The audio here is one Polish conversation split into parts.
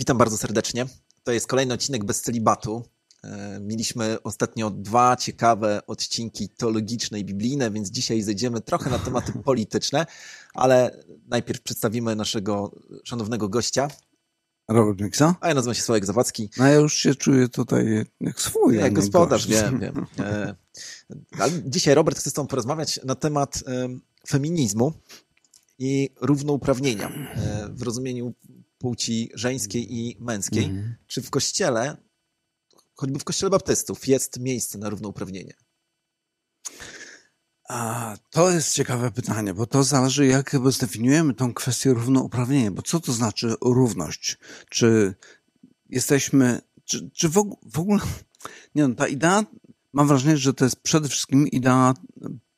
Witam bardzo serdecznie. To jest kolejny odcinek bez celibatu. E, mieliśmy ostatnio dwa ciekawe odcinki teologiczne i biblijne, więc dzisiaj zejdziemy trochę na tematy polityczne, ale najpierw przedstawimy naszego szanownego gościa. Robert Miksa. A ja nazywam się Sławek Zawadzki. No ja już się czuję tutaj jak swój. Jak gospodarz, wiem, wiem. E, ale dzisiaj Robert chce z tobą porozmawiać na temat feminizmu i równouprawnienia w rozumieniu płci żeńskiej i męskiej. Mhm. Czy w kościele, choćby w kościele baptystów, jest miejsce na równouprawnienie? A, to jest ciekawe pytanie, bo to zależy, jak zdefiniujemy tą kwestię równouprawnienia. Bo co to znaczy równość? Czy jesteśmy, czy, czy w, w ogóle, nie no, ta idea, mam wrażenie, że to jest przede wszystkim idea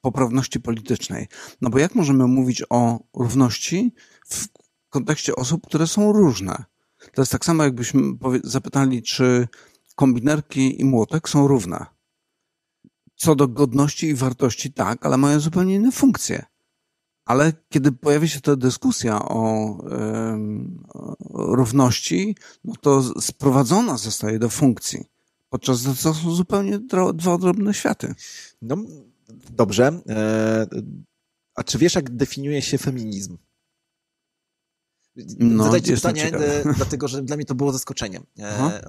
poprawności politycznej. No bo jak możemy mówić o równości w kontekście osób, które są różne. To jest tak samo, jakbyśmy zapytali, czy kombinerki i młotek są równe. Co do godności i wartości, tak, ale mają zupełnie inne funkcje. Ale kiedy pojawi się ta dyskusja o, o równości, no to sprowadzona zostaje do funkcji. Podczas gdy to są zupełnie dwa odrobne światy. No, dobrze. E, a czy wiesz, jak definiuje się feminizm? No, Zadajcie pytanie, e, dlatego że dla mnie to było zaskoczeniem. E,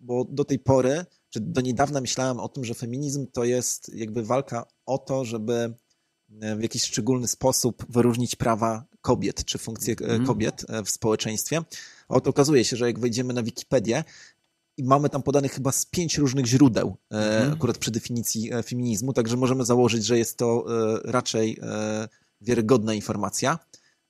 bo do tej pory, czy do niedawna myślałem o tym, że feminizm to jest jakby walka o to, żeby e, w jakiś szczególny sposób wyróżnić prawa kobiet, czy funkcje mm. kobiet w społeczeństwie. Oto okazuje się, że jak wejdziemy na Wikipedię, i mamy tam podanych chyba z pięć różnych źródeł, mm. akurat przy definicji feminizmu, także możemy założyć, że jest to raczej wiarygodna informacja.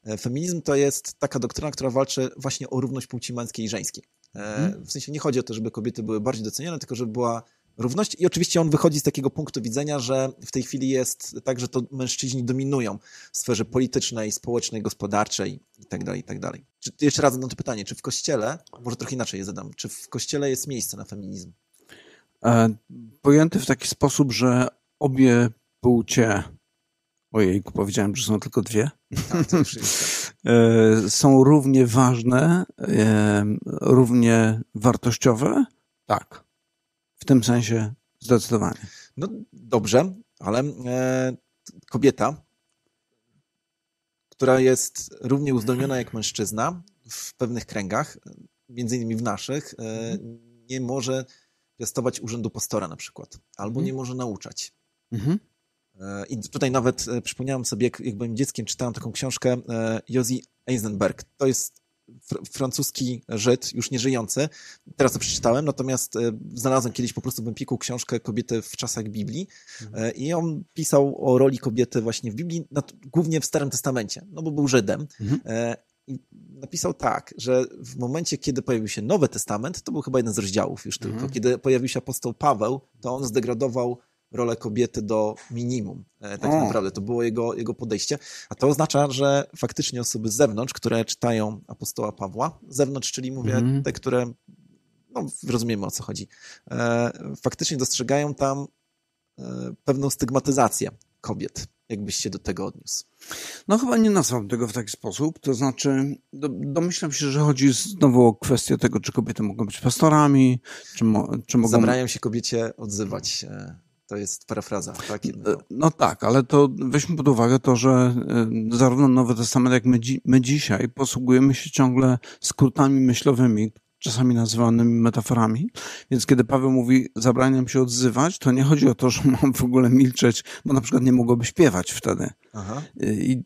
E, feminizm to jest taka doktryna, która walczy właśnie o równość płci męskiej i żeńskiej. Hmm. W sensie nie chodzi o to, żeby kobiety były bardziej doceniane, tylko żeby była równość i oczywiście on wychodzi z takiego punktu widzenia, że w tej chwili jest tak, że to mężczyźni dominują w sferze politycznej, społecznej, gospodarczej itd., tak itd. Tak czy, jeszcze raz zadam to pytanie, czy w kościele, może trochę inaczej je zadam, czy w kościele jest miejsce na feminizm? E, pojęty w taki sposób, że obie płcie Ojej, powiedziałem, że są tylko dwie. Tak, e, są równie ważne, e, równie wartościowe? Tak. W tym sensie zdecydowanie. No dobrze, ale e, kobieta, która jest równie uzdolniona jak mężczyzna w pewnych kręgach, między innymi w naszych, nie może piastować urzędu pastora na przykład, albo mhm. nie może nauczać. Mhm. E, I tutaj nawet e, przypomniałem sobie, jak, jak byłem dzieckiem, czytałem taką książkę e, Josi Eisenberg. To jest fr francuski Żyd, już nie żyjący. Teraz to przeczytałem, natomiast znalazłem kiedyś po prostu w Empiku książkę Kobiety w czasach Biblii mhm. i on pisał o roli kobiety właśnie w Biblii, głównie w Starym Testamencie, no bo był Żydem. Mhm. I napisał tak, że w momencie, kiedy pojawił się Nowy Testament, to był chyba jeden z rozdziałów już tylko, mhm. kiedy pojawił się apostoł Paweł, to on zdegradował rolę kobiety do minimum. E, tak o. naprawdę to było jego, jego podejście. A to oznacza, że faktycznie osoby z zewnątrz, które czytają apostoła Pawła, z zewnątrz, czyli mówię mm. te, które no, rozumiemy o co chodzi, e, faktycznie dostrzegają tam e, pewną stygmatyzację kobiet. Jakbyś się do tego odniósł? No chyba nie nazwałbym tego w taki sposób. To znaczy, do, domyślam się, że chodzi znowu o kwestię tego, czy kobiety mogą być pastorami, czy, mo, czy mogą... Zabrają się kobiecie odzywać to jest parafraza, tak? No. no tak, ale to weźmy pod uwagę to, że e, zarówno Nowy Testament, jak my, dzi my dzisiaj posługujemy się ciągle skrótami myślowymi, czasami nazywanymi metaforami. Więc kiedy Paweł mówi, zabraniam się odzywać, to nie chodzi o to, że mam w ogóle milczeć, bo na przykład nie mogłoby śpiewać wtedy. Aha. I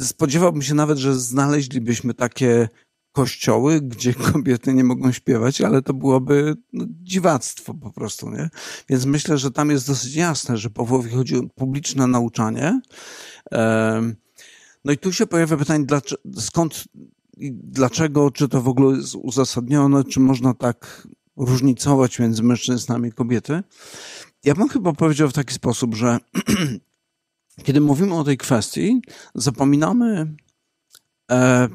spodziewałbym się nawet, że znaleźlibyśmy takie kościoły, gdzie kobiety nie mogą śpiewać, ale to byłoby no, dziwactwo po prostu, nie? Więc myślę, że tam jest dosyć jasne, że Pawłowi chodzi o publiczne nauczanie. No i tu się pojawia pytanie, skąd i dlaczego, czy to w ogóle jest uzasadnione, czy można tak różnicować między mężczyznami i kobiety. Ja bym chyba powiedział w taki sposób, że kiedy mówimy o tej kwestii, zapominamy e,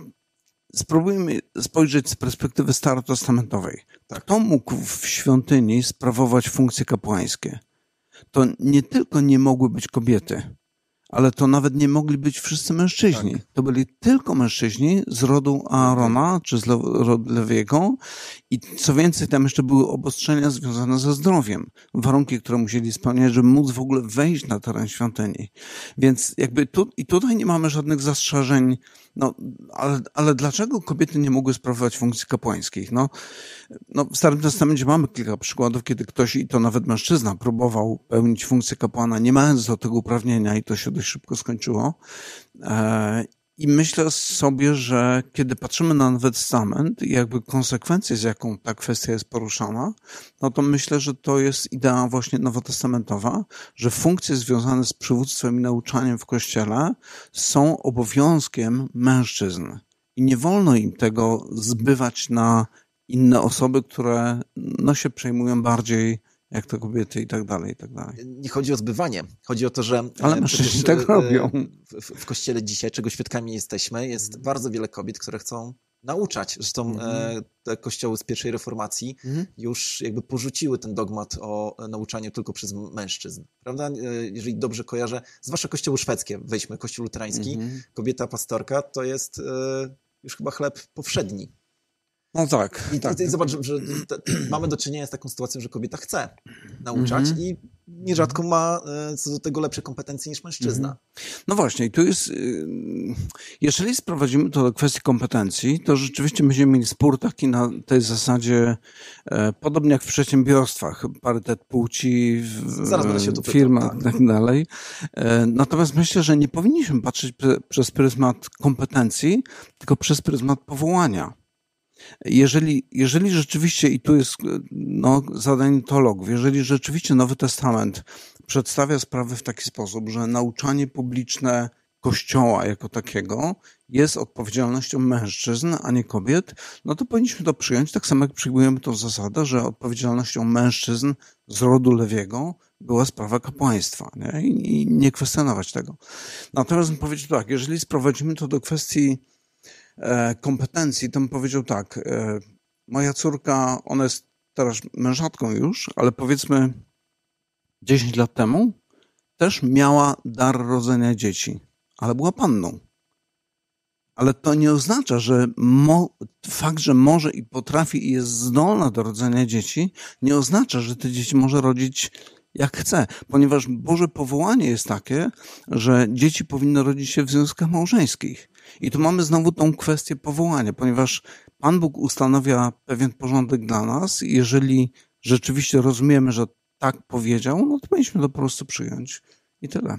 spróbujmy spojrzeć z perspektywy starotestamentowej. Tak. Kto mógł w świątyni sprawować funkcje kapłańskie? To nie tylko nie mogły być kobiety, ale to nawet nie mogli być wszyscy mężczyźni. Tak. To byli tylko mężczyźni z rodu Aarona, czy z rodu Lewiego i co więcej, tam jeszcze były obostrzenia związane ze zdrowiem. Warunki, które musieli spełniać, żeby móc w ogóle wejść na teren świątyni. Więc jakby tu, i tutaj nie mamy żadnych zastrzeżeń, no, ale, ale dlaczego kobiety nie mogły sprawować funkcji kapłańskich? No, no, w Starym Testamencie mamy kilka przykładów, kiedy ktoś, i to nawet mężczyzna, próbował pełnić funkcję kapłana, nie mając do tego uprawnienia i to się dość szybko skończyło. E, I myślę sobie, że kiedy patrzymy na Nowy Testament i jakby konsekwencje, z jaką ta kwestia jest poruszana, no to myślę, że to jest idea właśnie nowotestamentowa, że funkcje związane z przywództwem i nauczaniem w Kościele są obowiązkiem mężczyzn. I nie wolno im tego zbywać na inne osoby, które no, się przejmują bardziej jak to kobiety i tak dalej, i tak dalej. Nie chodzi o zbywanie. Chodzi o to, że... Ale e, mężczyźni tak e, robią. W, w, kościele dzisiaj, czego świadkami jesteśmy, jest bardzo wiele kobiet, które chcą nauczać. Zresztą mm. te kościoły z pierwszej reformacji mm. już jakby porzuciły ten dogmat o nauczaniu tylko przez mężczyzn. Prawda? Jeżeli dobrze kojarzę, zwłaszcza kościoły szwedzkie, weźmy kościół luterański, mm. kobieta pastorka to jest już chyba chleb powszedni. No tak. I, tak. i zobacz, że, że mamy do czynienia z taką sytuacją, że kobieta chce nauczać mm -hmm. i nierzadko ma e, co do tego lepsze kompetencje niż mężczyzna. Mm -hmm. No właśnie, i tu jest, y, jeżeli sprowadzimy to do kwestii kompetencji, to rzeczywiście będziemy mieli spór taki na tej zasadzie, e, podobnie jak w przedsiębiorstwach, parytet płci, w Zaraz się firmach i tak. tak dalej. E, natomiast myślę, że nie powinniśmy patrzeć przez pryzmat kompetencji, tylko przez pryzmat powołania. Jeżeli, jeżeli rzeczywiście, i tu jest no, zadanie teologów, jeżeli rzeczywiście Nowy Testament przedstawia sprawy w taki sposób, że nauczanie publiczne Kościoła jako takiego jest odpowiedzialnością mężczyzn, a nie kobiet, no to powinniśmy to przyjąć, tak samo jak przyjmujemy tą zasadę, że odpowiedzialnością mężczyzn z rodu Lewiego była sprawa kapłaństwa nie? I, nie kwestionować tego. Natomiast powiedzieć tak, jeżeli sprowadzimy to do kwestii kompetencji, to powiedział tak, e, moja córka, ona jest teraz mężatką już, ale powiedzmy 10 lat temu też miała dar rodzenia dzieci, ale była panną. Ale to nie oznacza, że mo, fakt, że może i potrafi i jest zdolna do rodzenia dzieci, nie oznacza, że te dzieci może rodzić jak chce, ponieważ Boże powołanie jest takie, że dzieci powinny rodzić się w związkach małżeńskich. I tu mamy znowu tą kwestię powołania, ponieważ Pan Bóg ustanawia pewien porządek dla nas i jeżeli rzeczywiście rozumiemy, że tak powiedział, no to powinniśmy to po prostu przyjąć. I tyle.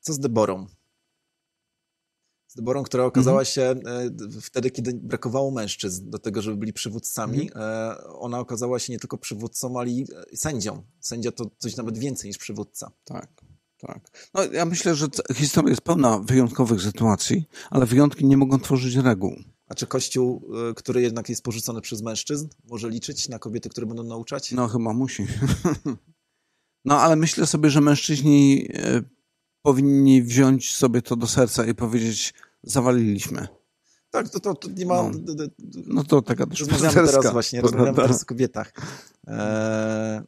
Co z Deborą? z Deborą, która okazała się e, wtedy, kiedy brakowało mężczyzn do tego, żeby byli przywódcami. Mhm. E, ona okazała się nie tylko przywódcą, ale i sędzią. Sędzia to coś nawet więcej niż przywódca. Tak. Tak. No, ja myślę, że historia jest pełna wyjątkowych sytuacji, ale wyjątki nie mogą tworzyć reguł. A czy Kościół, który jednak jest porzucony przez mężczyzn, może liczyć na kobiety, które będą nauczać? No, chyba musi. no, ale myślę sobie, że mężczyźni powinni wziąć sobie to do serca i powiedzieć, zawaliliśmy. Tak, to, to, to nie ma... No, no to taka Rozmawiamy teraz właśnie, rozmawiamy teraz o kobietach. Eee,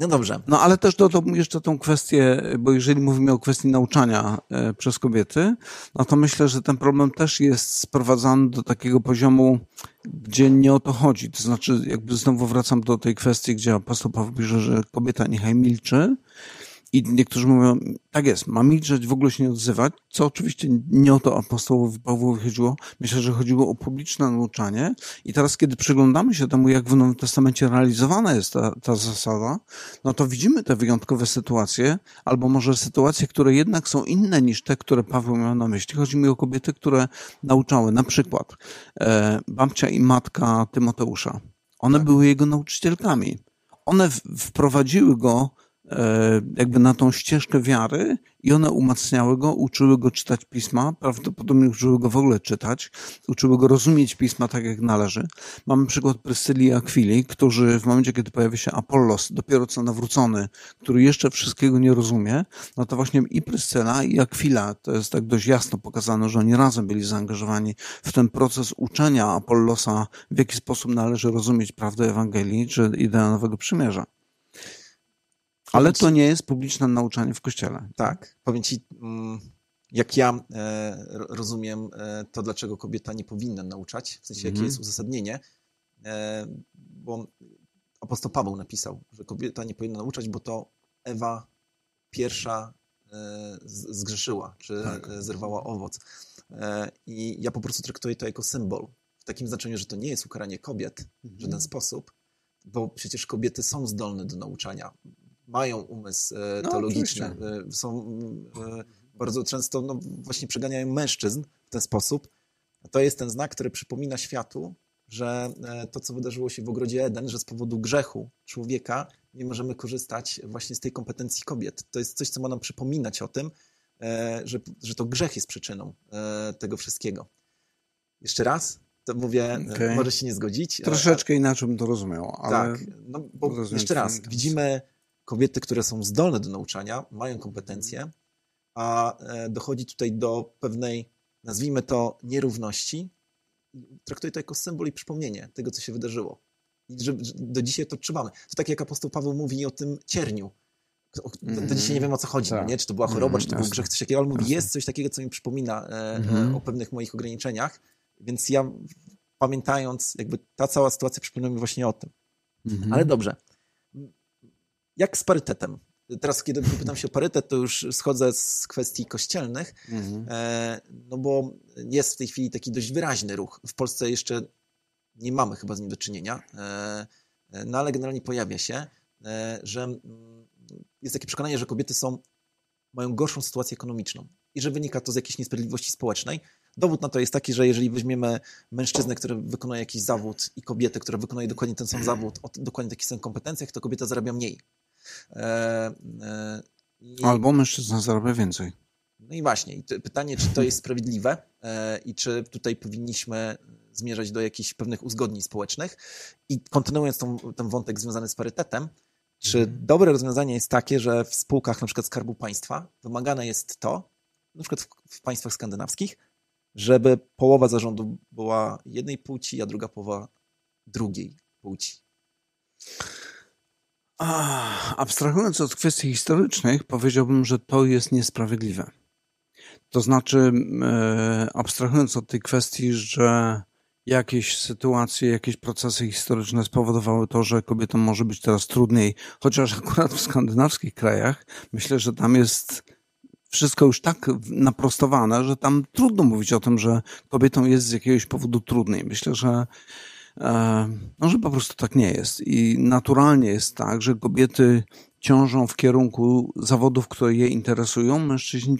no dobrze. No ale też dodam jeszcze tą kwestię, bo jeżeli mówimy o kwestii nauczania e, przez kobiety, no to myślę, że ten problem też jest sprowadzany do takiego poziomu, gdzie nie o to chodzi. To znaczy, jakby znowu wracam do tej kwestii, gdzie apostoł Paweł pisze, że kobieta niechaj milczy, i niektórzy mówią, tak jest, ma milczeć, w ogóle się nie odzywać, co oczywiście nie o to apostołowi Pawłowi chodziło. Myślę, że chodziło o publiczne nauczanie. I teraz, kiedy przyglądamy się temu, jak w Nowym Testamencie realizowana jest ta, ta zasada, no to widzimy te wyjątkowe sytuacje, albo może sytuacje, które jednak są inne niż te, które Paweł miał na myśli. Chodzi mi o kobiety, które nauczały, na przykład e, babcia i matka Tymoteusza. One tak. były jego nauczycielkami. One wprowadziły go jakby na tą ścieżkę wiary i one umacniały go, uczyły go czytać pisma, prawdopodobnie uczyły go w ogóle czytać, uczyły go rozumieć pisma tak jak należy. Mamy przykład Prysylii i Akwili, którzy w momencie, kiedy pojawia się Apollos, dopiero co nawrócony, który jeszcze wszystkiego nie rozumie, no to właśnie i Pryscyla i Akwila, to jest tak dość jasno pokazane, że oni razem byli zaangażowani w ten proces uczenia Apollosa, w jaki sposób należy rozumieć prawdę Ewangelii, czy ideę Nowego Przymierza. Ale to nie jest publiczne nauczanie w kościele. Tak. Powiem ci, mm, jak ja e, rozumiem e, to, dlaczego kobieta nie powinna nauczać, w sensie jakie mhm. jest uzasadnienie, e, bo apostoł Paweł napisał, że kobieta nie powinna nauczać, bo to Ewa pierwsza zgrzeszyła, czy tak. zerwała owoc. I ja po prostu traktuję to jako symbol, w takim znaczeniu, że to nie jest ukaranie kobiet mhm. w żaden sposób, bo przecież kobiety są zdolne do nauczania, mają umysł no, teologiczny, oczywiście. są bardzo często no, właśnie przeganiają mężczyzn w ten sposób. To jest ten znak, który przypomina światu, że e, to, co wydarzyło się w ogrodzie Eden, że z powodu grzechu człowieka nie możemy korzystać właśnie z tej kompetencji kobiet. To jest coś, co ma nam przypominać o tym, e, że, że to grzech jest przyczyną e, tego wszystkiego. Jeszcze raz, to mówię, okay. może się nie zgodzić. Troszeczkę inaczej bym to rozumiał, ale... Tak, no bo jeszcze raz, widzimy kobiety, które są zdolne do nauczania, mają kompetencje, a e, dochodzi tutaj do pewnej, nazwijmy to, nierówności. Traktuję to jako symbol i przypomnienie tego, co się wydarzyło. I że do dzisiaj to trzymamy. To tak jak apostoł Paweł mówi o tym cierniu. Do, do dzisiaj nie wiem o co chodzi, tak. nie? czy to była choroba, mm, czy to jasne. był grzech, coś takiego, ale mówi, jest coś takiego, co mi przypomina e, mm. o pewnych moich ograniczeniach, więc ja pamiętając, jakby ta cała sytuacja przypomina mi właśnie o tym. Mm. Ale dobrze. Jak z parytetem? teraz, kiedy pytam się o parytet, to już schodzę z kwestii kościelnych, mhm. E, no bo jest w tej chwili taki dość wyraźny ruch. W Polsce jeszcze nie mamy chyba z nim do czynienia, e, no ale generalnie pojawia się, e, że mm, jest takie przekonanie, że kobiety są, mają gorszą sytuację ekonomiczną i że wynika to z jakiejś niesprawiedliwości społecznej. Dowód na to jest taki, że jeżeli weźmiemy mężczyznę, który wykonuje jakiś zawód i kobietę, która wykonuje dokładnie ten sam zawód o dokładnie takich samych kompetencjach, to kobieta zarabia mniej. E, e, I... Albo mężczyzna zarabia więcej. No i właśnie, i pytanie, czy to jest sprawiedliwe e, i czy tutaj powinniśmy zmierzać do jakichś pewnych uzgodnień społecznych. I kontynuując tą, ten wątek związany z parytetem, czy mhm. dobre rozwiązanie jest takie, że w spółkach na przykład Skarbu Państwa wymagane jest to, na przykład w, w państwach skandynawskich, żeby połowa zarządu była jednej płci, a druga połowa drugiej płci. Abstrahując od kwestii historycznych, powiedziałbym, że to jest niesprawiedliwe. To znaczy, e, abstrahując od tej kwestii, że jakieś sytuacje, jakieś procesy historyczne spowodowały to, że kobietom może być teraz trudniej, chociaż akurat w skandynawskich krajach myślę, że tam jest wszystko już tak naprostowane, że tam trudno mówić o tym, że kobietom jest z jakiegoś powodu trudniej. Myślę, że no, że po prostu tak nie jest. I naturalnie jest tak, że kobiety ciążą w kierunku zawodów, które je interesują, mężczyźni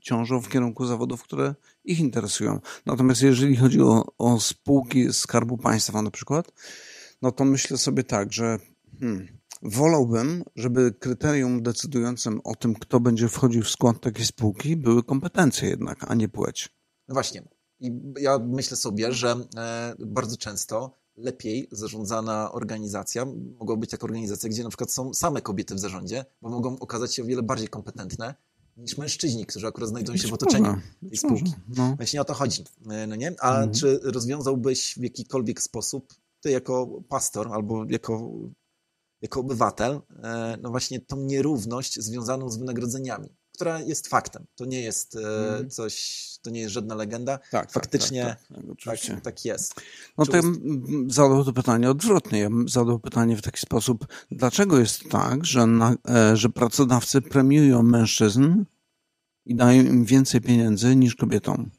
ciążą w kierunku zawodów, które ich interesują. Natomiast jeżeli chodzi o, o spółki Skarbu Państwa na przykład, no to myślę sobie tak, że hmm, wolałbym, żeby kryterium decydującym o tym, kto będzie wchodził w skład takiej spółki, były kompetencje jednak, a nie płeć. No właśnie. I ja myślę sobie, że e, bardzo często lepiej zarządzana organizacja mogła być taka organizacja, gdzie na przykład są same kobiety w zarządzie, bo mogą okazać się o wiele bardziej kompetentne niż mężczyźni, którzy akurat znajdują się w otoczeniu tej spółki. No. Właśnie o to chodzi, e, no nie? A mhm. czy rozwiązałbyś w jakikolwiek sposób, ty jako pastor albo jako, jako obywatel, e, no właśnie tą nierówność związaną z wynagrodzeniami? Która jest faktem. To nie jest mm. coś, to nie jest żadna legenda. Tak, tak Faktycznie tak, tak, tak, tak jest. No to ja zadał to pytanie odwrotnie. Ja zadał pytanie w taki sposób, dlaczego jest tak, że, na, e, że pracodawcy premiują mężczyzn i dają im więcej pieniędzy niż kobietom?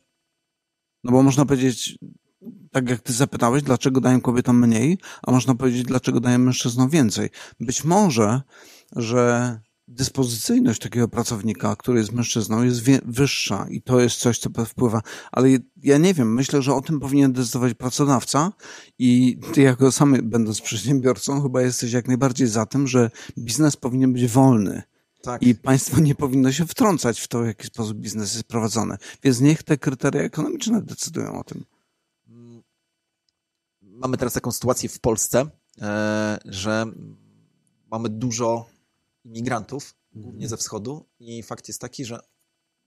No bo można powiedzieć, tak jak ty zapytałeś, dlaczego dają kobietom mniej, a można powiedzieć, dlaczego dają mężczyznom więcej. Być może, że dyspozycyjność takiego pracownika, który jest mężczyzną, jest wyższa i to jest coś, co wpływa. Ale ja nie wiem, myślę, że o tym powinien decydować pracodawca i ty jako sam będąc przedsiębiorcą chyba jesteś jak najbardziej za tym, że biznes powinien być wolny. Tak. I państwo nie powinno się wtrącać w to, w jaki sposób biznes jest prowadzony. Więc niech te kryteria ekonomiczne decydują o tym. Mamy teraz taką sytuację w Polsce, e, że mamy dużo imigrantów, głównie ze wschodu, i fakt jest taki, że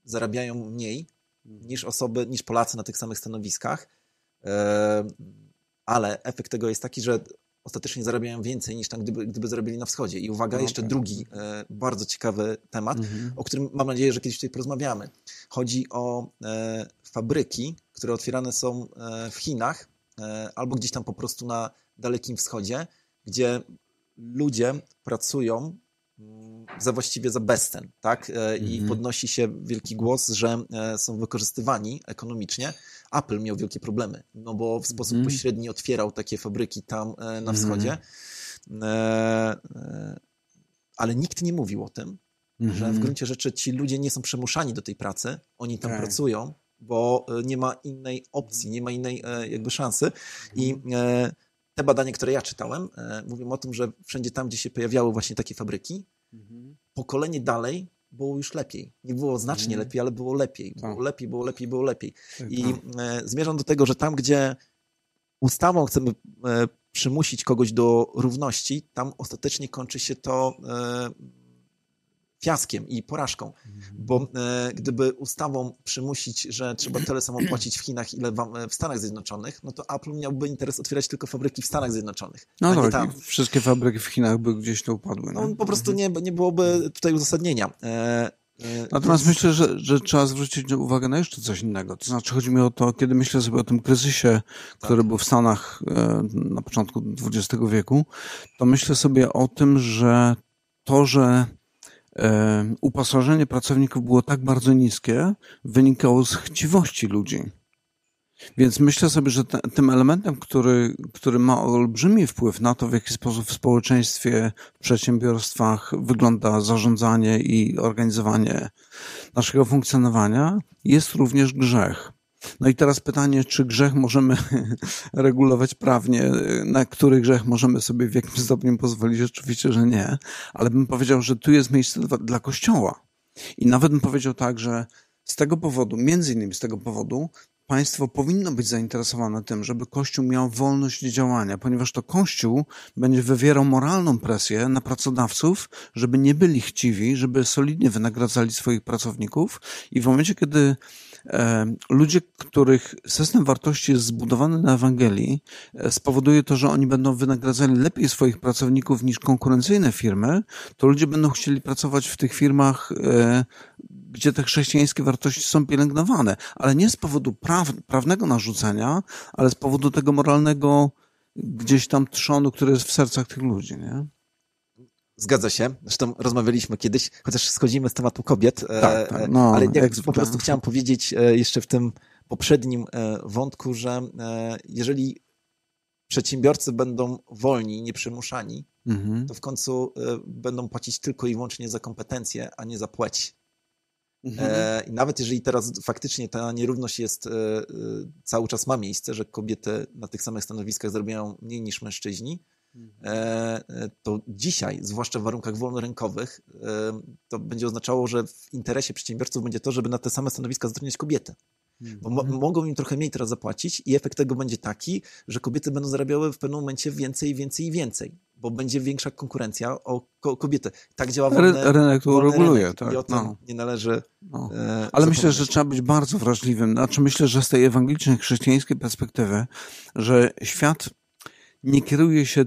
zarabiają mniej niż osoby, niż Polacy na tych samych stanowiskach, e, ale efekt tego jest taki, że ostatecznie zarabiają więcej niż tam, gdyby, gdyby zarobili na wschodzie. I uwaga, no jeszcze drugi e, bardzo ciekawy temat, mhm. o którym mam nadzieję, że kiedyś tutaj porozmawiamy. Chodzi o e, fabryki, które otwierane są e, w Chinach albo gdzieś tam po prostu na Dalekim Wschodzie, gdzie ludzie pracują za właściwie za bezcen, tak? E, I mhm. podnosi się wielki głos, że e, są wykorzystywani ekonomicznie. Apple miał wielkie problemy, no bo w sposób mhm. pośredni otwierał takie fabryki tam e, na mhm. wschodzie, ale nikt nie mówił o tym, że w gruncie rzeczy ci ludzie nie są przymuszani do tej pracy, oni tam tak. pracują, bo nie ma innej opcji, nie ma innej jakby szansy i te badania, które ja czytałem, e, mówią o tym, że wszędzie tam, gdzie się pojawiały właśnie takie fabryki, mhm. pokolenie dalej było już lepiej. Nie było znacznie mhm. lepiej, ale było lepiej. Było tak. lepiej, było lepiej, było lepiej. Tak, I tak. E, zmierzam do tego, że tam, gdzie ustawą chcemy e, przymusić kogoś do równości, tam ostatecznie kończy się to fiaskiem i porażką, bo e, gdyby ustawą przymusić, że trzeba tyle samo płacić w Chinach, ile w, w Stanach Zjednoczonych, no to Apple miałby interes otwierać tylko fabryki w Stanach Zjednoczonych. No tak, wszystkie fabryki w Chinach by gdzieś to upadły. No, no po prostu nie, nie byłoby tutaj uzasadnienia. E, e Natomiast myślę, że, że trzeba zwrócić uwagę na jeszcze coś innego. To znaczy, chodzi mi o to, kiedy myślę sobie o tym kryzysie, który tak. był w Stanach e, na początku XX wieku, to myślę sobie o tym, że to, że uposażenie pracowników było tak bardzo niskie, wynikało z chciwości ludzi. Więc myślę sobie, że te, tym elementem, który, który ma olbrzymi wpływ na to, w jaki sposób w społeczeństwie, w przedsiębiorstwach wygląda zarządzanie i organizowanie naszego funkcjonowania, jest również grzech. No i teraz pytanie, czy grzech możemy regulować prawnie, na który grzech możemy sobie w jakimś stopniu pozwolić? Oczywiście, że nie, ale bym powiedział, że tu jest miejsce dla Kościoła. I nawet bym powiedział tak, że z tego powodu, między innymi z tego powodu, państwo powinno być zainteresowane tym, żeby Kościół miał wolność działania, ponieważ to Kościół będzie wywierał moralną presję na pracodawców, żeby nie byli chciwi, żeby solidnie wynagradzali swoich pracowników i w momencie, kiedy ludzie, których system wartości jest zbudowany na Ewangelii, e, spowoduje to, że oni będą wynagradzali lepiej swoich pracowników niż konkurencyjne firmy, to ludzie będą chcieli pracować w tych firmach, e, gdzie te chrześcijańskie wartości są pielęgnowane, ale nie z powodu praw, prawnego narzucenia, ale z powodu tego moralnego gdzieś tam trzonu, który jest w sercach tych ludzi, nie? Zgadza się. Zresztą rozmawialiśmy kiedyś, chociaż schodzimy z tematu kobiet, e, tak, tak. No, ale jak po prostu chciałem powiedzieć e, jeszcze w tym poprzednim e, wątku, że jeżeli przedsiębiorcy będą wolni, nieprzymuszani, mhm. to w końcu będą płacić tylko i wyłącznie za kompetencje, a nie za płeć. Mhm. I nawet jeżeli teraz faktycznie ta nierówność jest, cały czas ma miejsce, że kobiety na tych samych stanowiskach zarabiają mniej niż mężczyźni, to dzisiaj, zwłaszcza w warunkach wolnorynkowych, e, to będzie oznaczało, że w interesie przedsiębiorców będzie to, żeby na te same stanowiska zatrudniać kobiety. Bo mo mhm. mogą im trochę mniej teraz zapłacić i efekt tego będzie taki, że kobiety będą zarabiały w pewnym momencie więcej, więcej i więcej, bo będzie większa konkurencja o ko kobiety. Tak działa wolny, rynek. to reguluje, rynek tak. I o tym no. nie należy no. e, Ale myślę, że trzeba być bardzo wrażliwym. Znaczy myślę, że z tej ewangelicznej, chrześcijańskiej perspektywy, że świat nie kieruje się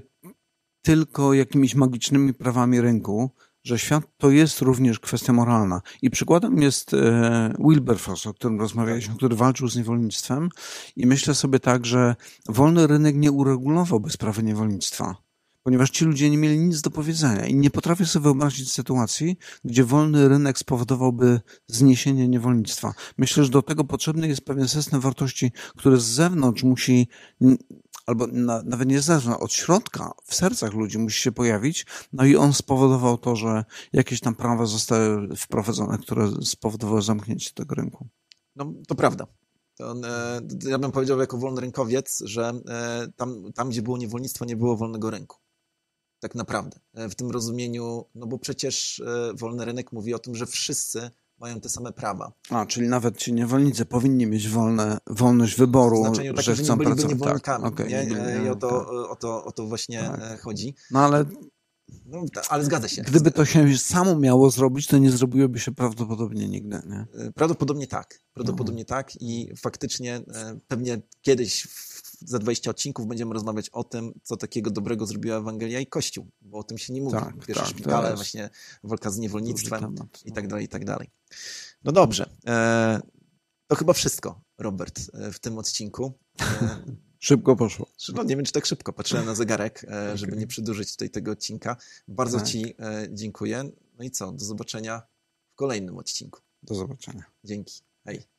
tylko jakimiś magicznymi prawami rynku, że świat to jest również kwestia moralna. I przykładem jest e, Wilberforce, o którym rozmawialiśmy, który walczył z niewolnictwem. I myślę sobie tak, że wolny rynek nie uregulowałby sprawy niewolnictwa ponieważ ci ludzie nie mieli nic do powiedzenia i nie potrafię sobie wyobrazić sytuacji, gdzie wolny rynek spowodowałby zniesienie niewolnictwa. Myślę, że do tego potrzebny jest pewien system wartości, który z zewnątrz musi albo na, nawet nie z zewnątrz, od środka, w sercach ludzi musi się pojawić, no i on spowodował to, że jakieś tam prawa zostały wprowadzone, które spowodowały zamknięcie tego rynku. No, to prawda. E, ja bym powiedział jako wolny rynkowiec, że e, tam, tam, gdzie było niewolnictwo, nie było wolnego rynku tak naprawdę. E, w tym rozumieniu, no bo przecież wolny rynek mówi o tym, że wszyscy mają te same prawa. A, czyli nawet ci niewolnicy powinni mieć wolne, wolność wyboru, w znaczeniu takim, że chcą pracować. Niewolnikami, tak, okay, nie? Nie, nie, o to, okay. o, to, o to właśnie tak. E, chodzi. No ale no, ale zgadza się. Gdyby to się samo miało zrobić, to nie zrobiłoby się prawdopodobnie nigdy. Nie? Prawdopodobnie tak. Prawdopodobnie no. tak i faktycznie pewnie kiedyś w za 20 odcinków będziemy rozmawiać o tym, co takiego dobrego zrobiła Ewangelia i Kościół, bo o tym się nie mówi. Tak, Pierwsze tak, szpitale, właśnie walka z niewolnictwem i tak dalej, i tak dalej. No dobrze. E, to chyba wszystko, Robert, e, w tym odcinku. E, szybko poszło. No nie wiem, czy tak szybko. Patrzyłem na zegarek, okay. żeby nie przedłużyć tutaj tego odcinka. Bardzo tak. Ci dziękuję. No i co? Do zobaczenia w kolejnym odcinku. Do zobaczenia. Dzięki. Hej.